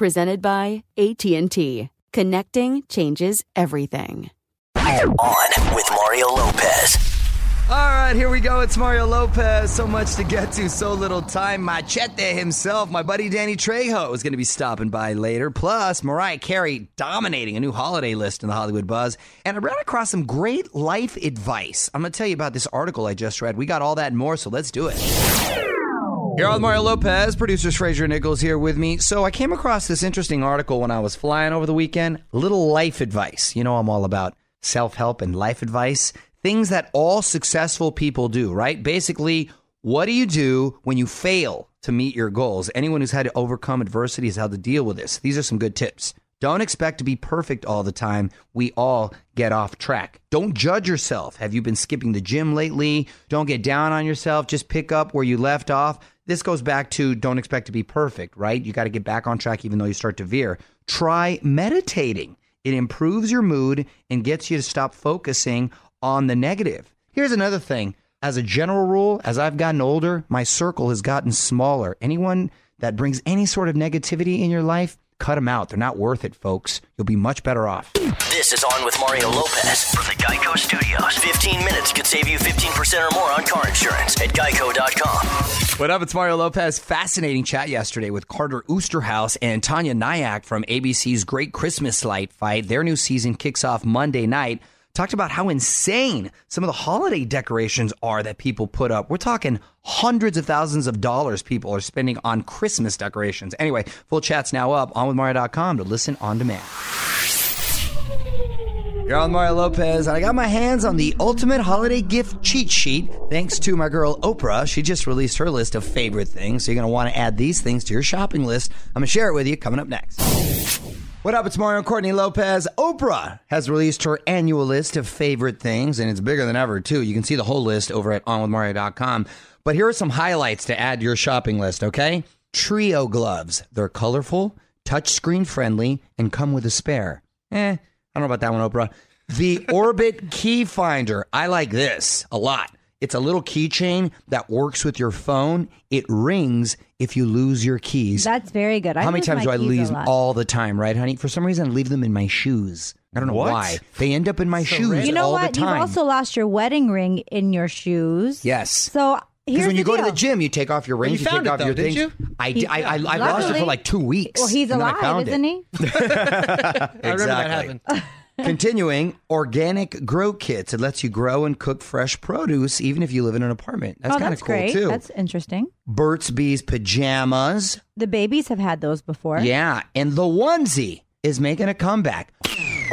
Presented by AT&T. Connecting changes everything. On with Mario Lopez. All right, here we go. It's Mario Lopez. So much to get to, so little time. Machete himself, my buddy Danny Trejo, is going to be stopping by later. Plus, Mariah Carey dominating a new holiday list in the Hollywood Buzz. And I ran across some great life advice. I'm going to tell you about this article I just read. We got all that and more, so let's do it. On Mario Lopez, producers Fraser Nichols here with me. So I came across this interesting article when I was flying over the weekend. Little life advice. You know, I'm all about self help and life advice. Things that all successful people do, right? Basically, what do you do when you fail to meet your goals? Anyone who's had to overcome adversity has had to deal with this. These are some good tips. Don't expect to be perfect all the time. We all get off track. Don't judge yourself. Have you been skipping the gym lately? Don't get down on yourself. Just pick up where you left off. This goes back to don't expect to be perfect, right? You got to get back on track even though you start to veer. Try meditating. It improves your mood and gets you to stop focusing on the negative. Here's another thing. As a general rule, as I've gotten older, my circle has gotten smaller. Anyone that brings any sort of negativity in your life, cut them out. They're not worth it, folks. You'll be much better off. This is On with Mario Lopez from the Geico Studios. 15 minutes could save you 15% or more on car insurance at geico.com. What up? It's Mario Lopez. Fascinating chat yesterday with Carter Oosterhouse and Taniya Nayak from ABC's Great Christmas Light Fight. Their new season kicks off Monday night. Talked about how insane some of the holiday decorations are that people put up. We're talking hundreds of thousands of dollars people are spending on Christmas decorations. Anyway, full chat's now up on with Mario.com to listen on demand. You're on Mario Lopez, and I got my hands on the ultimate holiday gift cheat sheet thanks to my girl Oprah. She just released her list of favorite things, so you're going to want to add these things to your shopping list. I'm going to share it with you coming up next. What up? It's Mario Courtney Lopez. Oprah has released her annual list of favorite things, and it's bigger than ever, too. You can see the whole list over at onwithmario.com. But here are some highlights to add to your shopping list, okay? Trio gloves. They're colorful, touchscreen friendly, and come with a spare. Eh, I don't know about that one, Oprah. The Orbit Key Finder. I like this a lot. It's a little keychain that works with your phone. It rings if you lose your keys. That's very good. I How many lose times my do I keys a leave them lot. all the time, right, honey? For some reason, I leave them in my shoes. I don't know What? why. They end up in my shoes You know all what? the You've time. also lost your wedding ring in your shoes. yes. So Because here's when you the go to the gym, you take off your rings, you you, found take it, off though, your didn't things. you? I, I, I, I lost it Luckily- for like two weeks. Well, he's and then I alive, found isn't it. he? I remember that Exactly. happened. Continuing, organic grow kits. It lets you grow and cook fresh produce even if you live in an apartment. That's oh, kind of cool great. too. That's interesting. Burt's Bees pajamas. The babies have had those before. Yeah, and the onesie is making a comeback.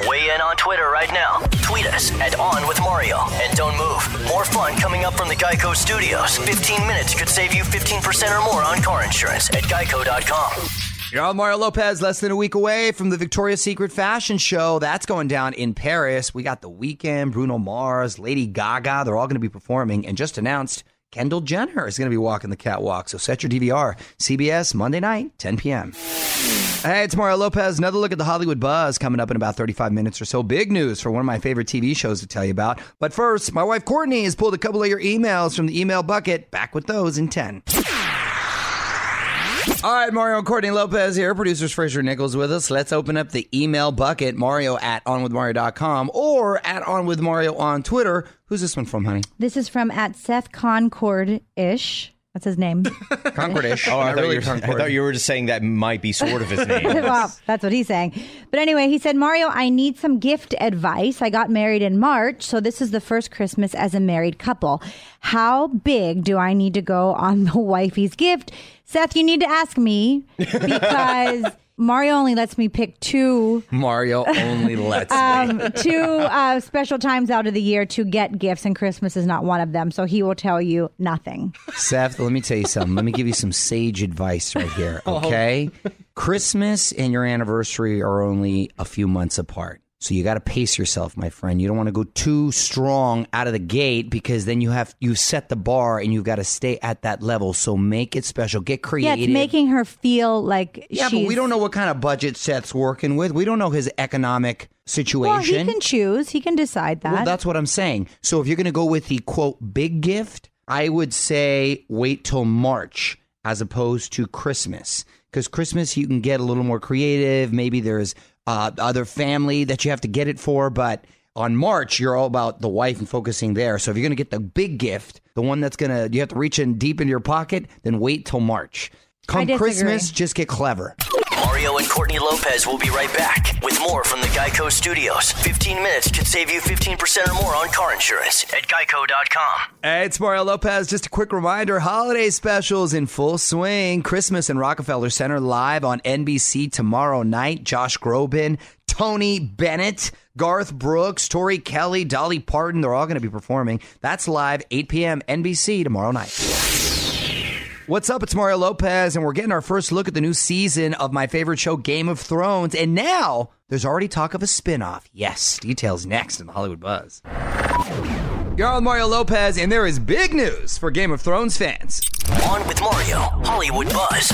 Weigh in on Twitter right now. Tweet us at On With Mario. And don't move. More fun coming up from the Geico Studios. 15 minutes could save you 15% or more on car insurance at geico.com. You're on Mario Lopez, less than a week away from the Victoria's Secret fashion show. That's going down in Paris. We got The Weeknd, Bruno Mars, Lady Gaga. They're all going to be performing. And just announced, Kendall Jenner is going to be walking the catwalk. So set your DVR. CBS, Monday night, 10 p.m. Hey, it's Mario Lopez. Another look at the Hollywood buzz coming up in about 35 minutes or so. Big news for one of my favorite TV shows to tell you about. But first, my wife Courtney has pulled a couple of your emails from the email bucket. Back with those in 10. All right, Mario and Courtney Lopez here. Producers Fraser Nichols with us. Let's open up the email bucket, Mario at onwithmario.com or at onwithmario on Twitter. Who's this one from, honey? This is from at Seth Concord ish. That's his name. Concordish. Oh, I Not thought, really you were, I thought you were just saying that might be sort of his name. well, that's what he's saying. But anyway, he said, Mario, I need some gift advice. I got married in March, so this is the first Christmas as a married couple. How big do I need to go on the wifey's gift? Seth, you need to ask me because Mario only lets me pick two Mario only lets me. um, two uh, special times out of the year to get gifts, and Christmas is not one of them. So he will tell you nothing. Seth, let me tell you something. Let me give you some sage advice right here, okay? Christmas and your anniversary are only a few months apart. So you got to pace yourself, my friend. You don't want to go too strong out of the gate because then you have you set the bar and you've got to stay at that level. So make it special. Get creative. Yeah, it's making her feel like Yeah, she's. but we don't know what kind of budget Seth's working with. We don't know his economic situation. Well, he can choose. He can decide that. Well, that's what I'm saying. So if you're going to go with the quote big gift, I would say wait till March as opposed to Christmas. Because Christmas, you can get a little more creative. Maybe there's uh, other family that you have to get it for. But on March, you're all about the wife and focusing there. So if you're going to get the big gift, the one that's going to, you have to reach in deep into your pocket, then wait till March. I Come. Christmas, just get clever. Mario and Courtney Lopez will be right back with more from the Geico Studios. 15 minutes could save you 15% or more on car insurance at geico.com. Hey, it's Mario Lopez. Just a quick reminder holiday specials in full swing. Christmas in Rockefeller Center live on NBC tomorrow night. Josh Groban, Tony Bennett, Garth Brooks, Tori Kelly, Dolly Parton. They're all going to be performing. That's live, 8 p.m. NBC tomorrow night. What's up? It's Mario Lopez, and we're getting our first look at the new season of my favorite show, Game of Thrones. And now there's already talk of a spinoff. Yes, details next in the Hollywood Buzz. You're on Mario Lopez, and there is big news for Game of Thrones fans. On with Mario, Hollywood Buzz.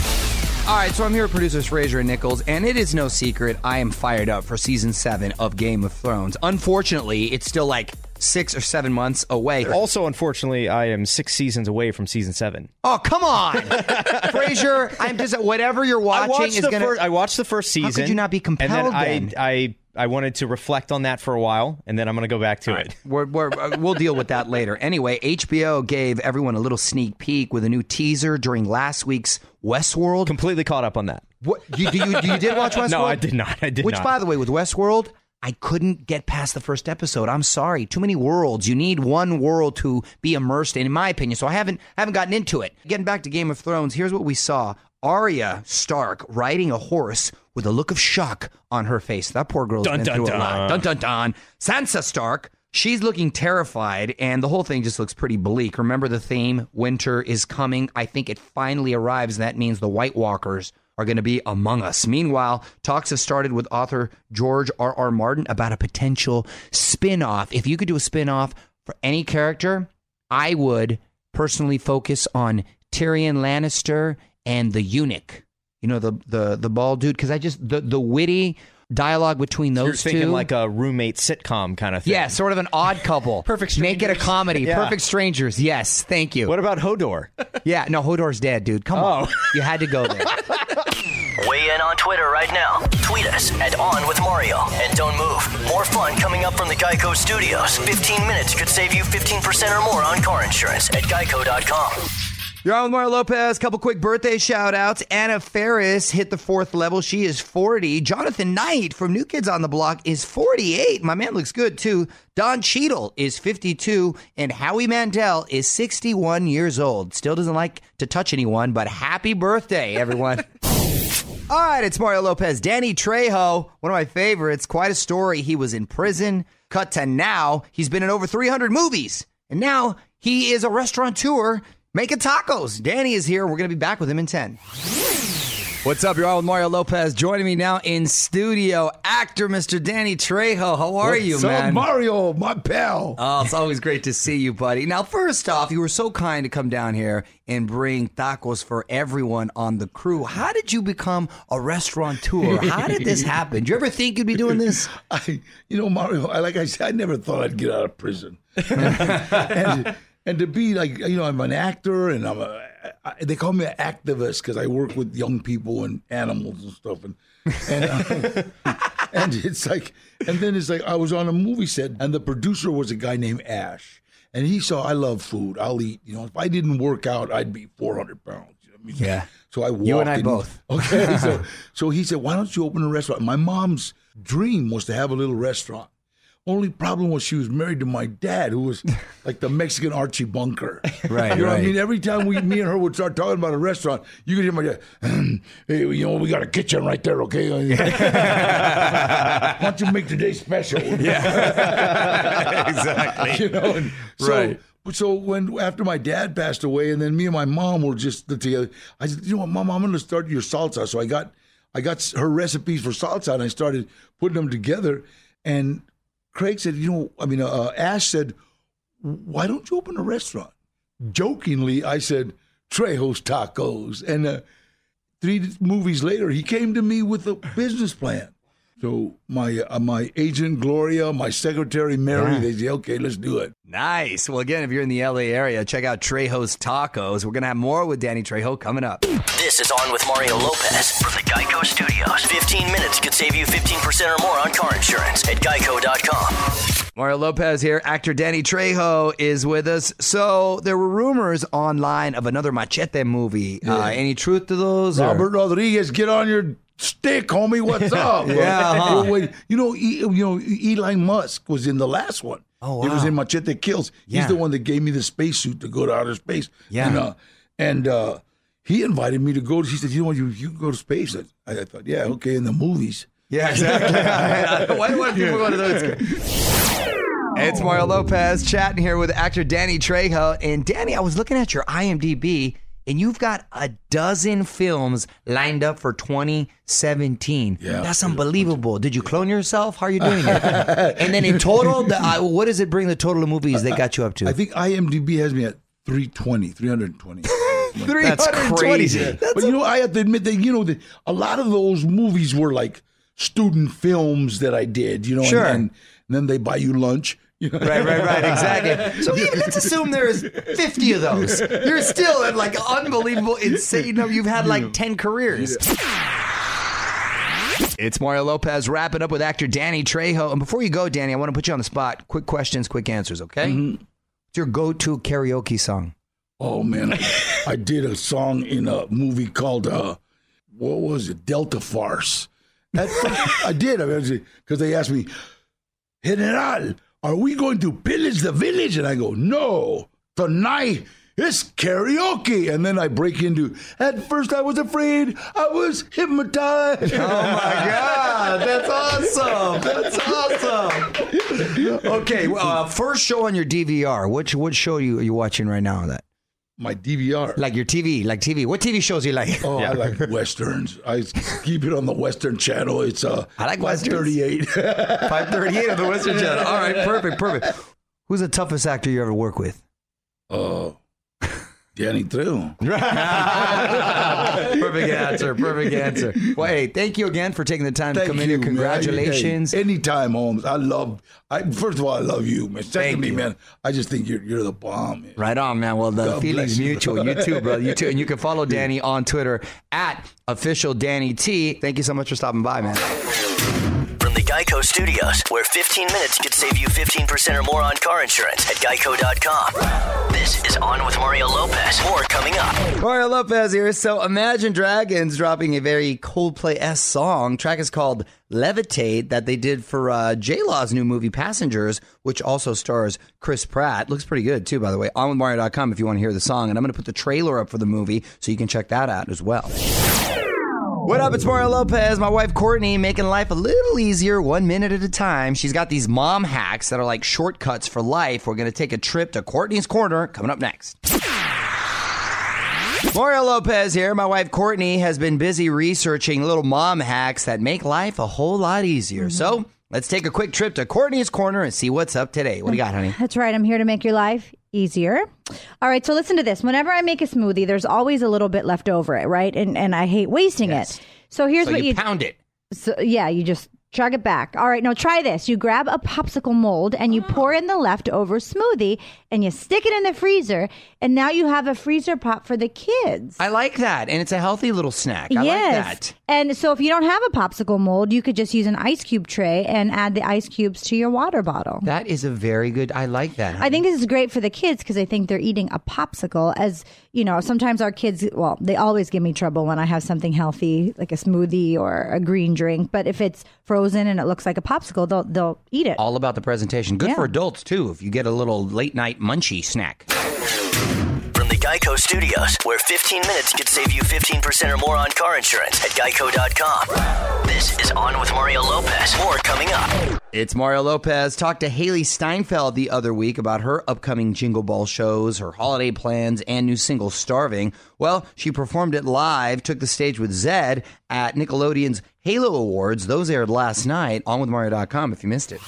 All right, so I'm here with producers Fraser and Nichols, and it is no secret I am fired up for season seven of Game of Thrones. Unfortunately, it's still like six or seven months away. also, unfortunately, I am six seasons away from season seven. Oh, come on, Fraser! I'm just whatever you're I watching watched is the gonna. first. I watched the first season. How could you not be And compelled then I. I, I wanted to reflect on that for a while, and then I'm going to go back to it. We're, we're, uh, we'll deal with that later. Anyway, HBO gave everyone a little sneak peek with a new teaser during last week's Westworld. Completely caught up on that. What you do you, you did watch Westworld? No, I did not. I did Which, not. by the way, with Westworld, I couldn't get past the first episode. I'm sorry, too many worlds. You need one world to be immersed in, in my opinion. So I haven't haven't gotten into it. Getting back to Game of Thrones, here's what we saw: Arya Stark riding a horse with a look of shock on her face. That poor girl's Dun, been dun, through a lot. Dun dun dun. Sansa Stark. She's looking terrified, and the whole thing just looks pretty bleak. Remember the theme: winter is coming. I think it finally arrives. And that means the White Walkers are going to be among us. Meanwhile, talks have started with author George R. R. Martin about a potential spin-off. If you could do a spin-off for any character, I would personally focus on Tyrion Lannister and the eunuch. You know the the the bald dude because I just the the witty dialogue between those You're thinking two like a roommate sitcom kind of thing. yeah, sort of an odd couple. Perfect Make it a comedy. Yeah. Perfect strangers. Yes, thank you. What about Hodor? yeah, no, Hodor's dead, dude. Come on. Oh. You had to go there. Weigh in on Twitter right now. Tweet us at On With Mario. And don't move. More fun coming up from the Geico Studios. 15 minutes could save you 15% or more on car insurance at geico.com. You're on with Mario Lopez. Couple quick birthday shout outs. Anna Faris hit the fourth level. She is 40. Jonathan Knight from New Kids on the Block is 48. My man looks good too. Don Cheadle is 52. And Howie Mandel is 61 years old. Still doesn't like to touch anyone, but happy birthday, everyone. All right, it's Mario Lopez. Danny Trejo, one of my favorites. Quite a story. He was in prison. Cut to now, he's been in over 300 movies. And now he is a restaurateur making tacos. Danny is here. We're going to be back with him in 10. What's up? You're on with Mario Lopez. Joining me now in studio, actor Mr. Danny Trejo. How are you, What's up, man? Mario, my pal. Oh, it's always great to see you, buddy. Now, first off, you were so kind to come down here and bring tacos for everyone on the crew. How did you become a restaurateur? How did this happen? Did you ever think you'd be doing this? I, you know, Mario. I, like I said, I never thought I'd get out of prison, and, and to be like, you know, I'm an actor, and I'm a. I, they call me an activist because I work with young people and animals and stuff, and and uh, and it's like, and then it's like I was on a movie set, and the producer was a guy named Ash, and he saw I love food. I'll eat. You know, if I didn't work out, I'd be 400 pounds. You know what I mean? Yeah. So I walked You and I in- both. Okay. So, so he said, why don't you open a restaurant? My mom's dream was to have a little restaurant. Only problem was she was married to my dad, who was like the Mexican Archie Bunker. Right, You know what I mean? Every time we, me and her would start talking about a restaurant, you could hear my dad, "Hmm, hey, you know, we got a kitchen right there, okay? Why don't you make today special? Yeah. exactly. you know, and so, Right. So when after my dad passed away, and then me and my mom were just together, I said, you know what, mom, I'm going to start your salsa. So I got, I got her recipes for salsa, and I started putting them together. And Craig said, you know, I mean, uh, Ash said, why don't you open a restaurant? Jokingly, I said, Trejo's Tacos, and uh, three movies later, he came to me with a business plan. So my uh, my agent Gloria, my secretary Mary, they say, okay, let's do it. Nice. Well, again, if you're in the LA area, check out Trejo's Tacos. We're going to have more with Danny Trejo coming up. This is On with Mario Lopez from the Geico Studios. 15 minutes could save you 15% or more on car insurance at geico.com. Mario Lopez here. Actor Danny Trejo is with us. So there were rumors online of another Machete movie. Uh, any truth to those? or- Robert Rodriguez, get on your stick, homie. What's up? Yeah, huh? Wait, you know, E- you know, Elon Musk was in the last one. Oh, wow. He was in Machete Kills. Yeah. He's the one that gave me the spacesuit to go to outer space. Yeah. And, uh, and uh, he invited me to go. He said, "You know what? You you can go to space." I, I thought, "Yeah, okay." In the movies. Yeah, exactly. Why do people go to those? It's Mario Lopez chatting here with actor Danny Trejo. And Danny, I was looking at your IMDb, and you've got a dozen films lined up for 2017. Yeah. That's unbelievable. Did you clone yourself? How are you doing it? and then in total, the, uh, what does it bring the total of movies that got you up to? I think IMDb has me at 320, 320. That's 320. crazy. but you know, I have to admit that you know that a lot of those movies were like student films that I did. You know, and- Sure. and, and then they buy you lunch. Right, right, right, exactly. So even let's assume there's 50 of those. You're still at like unbelievable, insane. You know, you've had like 10 careers. It's Mario Lopez wrapping up with actor Danny Trejo. And before you go, Danny, I want to put you on the spot. Quick questions, quick answers, okay? What's your go-to karaoke song? Oh man, I did a song in a movie called uh, what was it? Delta Farce. That, I did because they asked me, General, are we going to pillage the village? And I go, No, tonight it's karaoke. And then I break into. At first, I was afraid. I was hypnotized. Oh my God, that's awesome! That's awesome. Okay, well, uh, first show on your DVR. Which what show you are you watching right now? That My DVR. like your TV, like TV. What TV shows you like? Oh, I like westerns. I keep it on the Western Channel. It's uh, I like westerns. 38. 538 of the Western Channel. All right, perfect, perfect. Who's the toughest actor you ever work with? Oh, Danny Trejo. perfect answer. Perfect answer. Well, hey, thank you again for taking the time to Thank come in you, here. man. Congratulations. Hey, anytime, Holmes. I love. I first of all, I love you, man. Secondly, you. man, I just think you're you're the bomb. Man. Right on, man. Well, the God feeling's you. mutual. You too, brother. You too. And you can follow Danny on Twitter at official Danny T. Thank you so much for stopping by, man. Geico Studios, where 15 minutes could save you 15% or more on car insurance at geico.com. This is On with Mario Lopez. More coming up. Mario Lopez here. So Imagine Dragons dropping a very Coldplay S song. Track is called Levitate that they did for uh, J Law's new movie Passengers, which also stars Chris Pratt. Looks pretty good too, by the way. On with Mario.com if you want to hear the song. And I'm going to put the trailer up for the movie so you can check that out as well. What up? It's Mario Lopez. My wife Courtney making life a little easier one minute at a time. She's got these mom hacks that are like shortcuts for life. We're going to take a trip to Courtney's Corner coming up next. Mario Lopez here. My wife Courtney has been busy researching little mom hacks that make life a whole lot easier. So let's take a quick trip to Courtney's Corner and see what's up today. What do you got, honey? That's right. I'm here to make your life easier. All right. So listen to this. Whenever I make a smoothie, there's always a little bit left over it, right? And and I hate wasting Yes. it. So here's So what you you pound it. So, yeah, you just chug it back. All right, now try this. You grab a popsicle mold and you oh. pour in the leftover smoothie and you stick it in the freezer, and now you have a freezer pop for the kids. I like that. And it's a healthy little snack. I yes. like that. And so if you don't have a popsicle mold, you could just use an ice cube tray and add the ice cubes to your water bottle. That is a very good. I like that. I think this is great for the kids because I think they're eating a popsicle. As you know, sometimes our kids, well, they always give me trouble when I have something healthy like a smoothie or a green drink. But if it's frozen and it looks like a popsicle, they'll they'll eat it. all about the presentation. Good Yeah. for adults too. If you get a little late night munchy snack. From the Geico Studios, where 15 minutes could save you 15% or more on car insurance at geico.com. This is On with Mario Lopez. More coming up. It's Mario Lopez. Talked to Hailee Steinfeld the other week about her upcoming Jingle Ball shows, her holiday plans, and new single Starving. Well, she performed it live, took the stage with Zedd at Nickelodeon's Halo Awards. Those aired last night on with Mario.com if you missed it.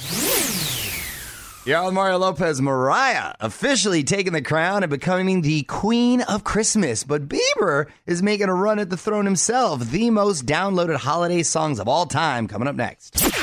Yeah, with Mario Lopez, Mariah officially taking the crown and becoming the queen of Christmas. But Bieber is making a run at the throne himself. The most downloaded holiday songs of all time coming up next.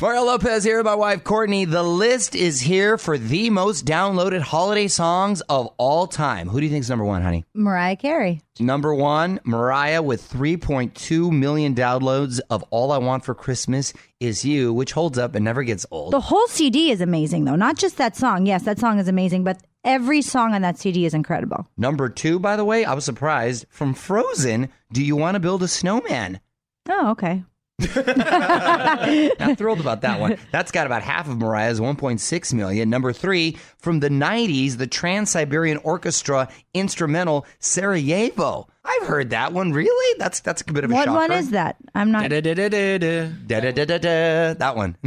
Mario Lopez here with my wife Courtney. The list is here for the most downloaded holiday songs of all time. Who do you think is number one, honey? Mariah Carey. Number one, Mariah with 3.2 million downloads of All I Want for Christmas Is You, which holds up and never gets old. The whole CD is amazing, though. Not just that song. Yes, that song is amazing, but every song on that CD is incredible. Number two, by the way, I was surprised from Frozen. Do you want to build a snowman? Oh, okay. Not thrilled about that one. That's got about half of Mariah's 1.6 million. Number three, from the 90s, the Trans Siberian Orchestra instrumental Sarajevo. I've heard that one. Really? That's that's a bit of a What shocker. one is that? I'm not. Da-da-da-da-da. Da-da-da-da-da. That one.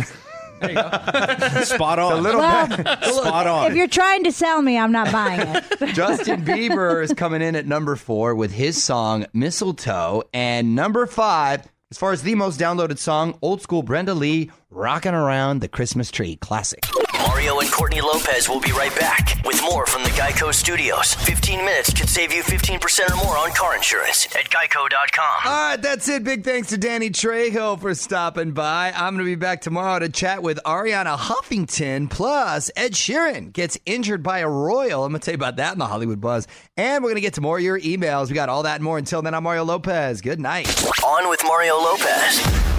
Spot on. A little Well, Spot on. if you're trying to sell me, I'm not buying it. Justin Bieber is coming in at number four with his song Mistletoe. And number five, as far as the most downloaded song, old school Brenda Lee, Rocking Around the Christmas Tree. Classic. Mario and Courtney Lopez will be right back with more from the Geico Studios. 15 minutes could save you 15% or more on car insurance at geico.com. All right, that's it. Big thanks to Danny Trejo for stopping by. I'm going to be back tomorrow to chat with Arianna Huffington. Plus, Ed Sheeran gets injured by a royal. I'm going to tell you about that in the Hollywood Buzz. And we're going to get to more of your emails. We got all that and more. Until then, I'm Mario Lopez. Good night. On with Mario Lopez.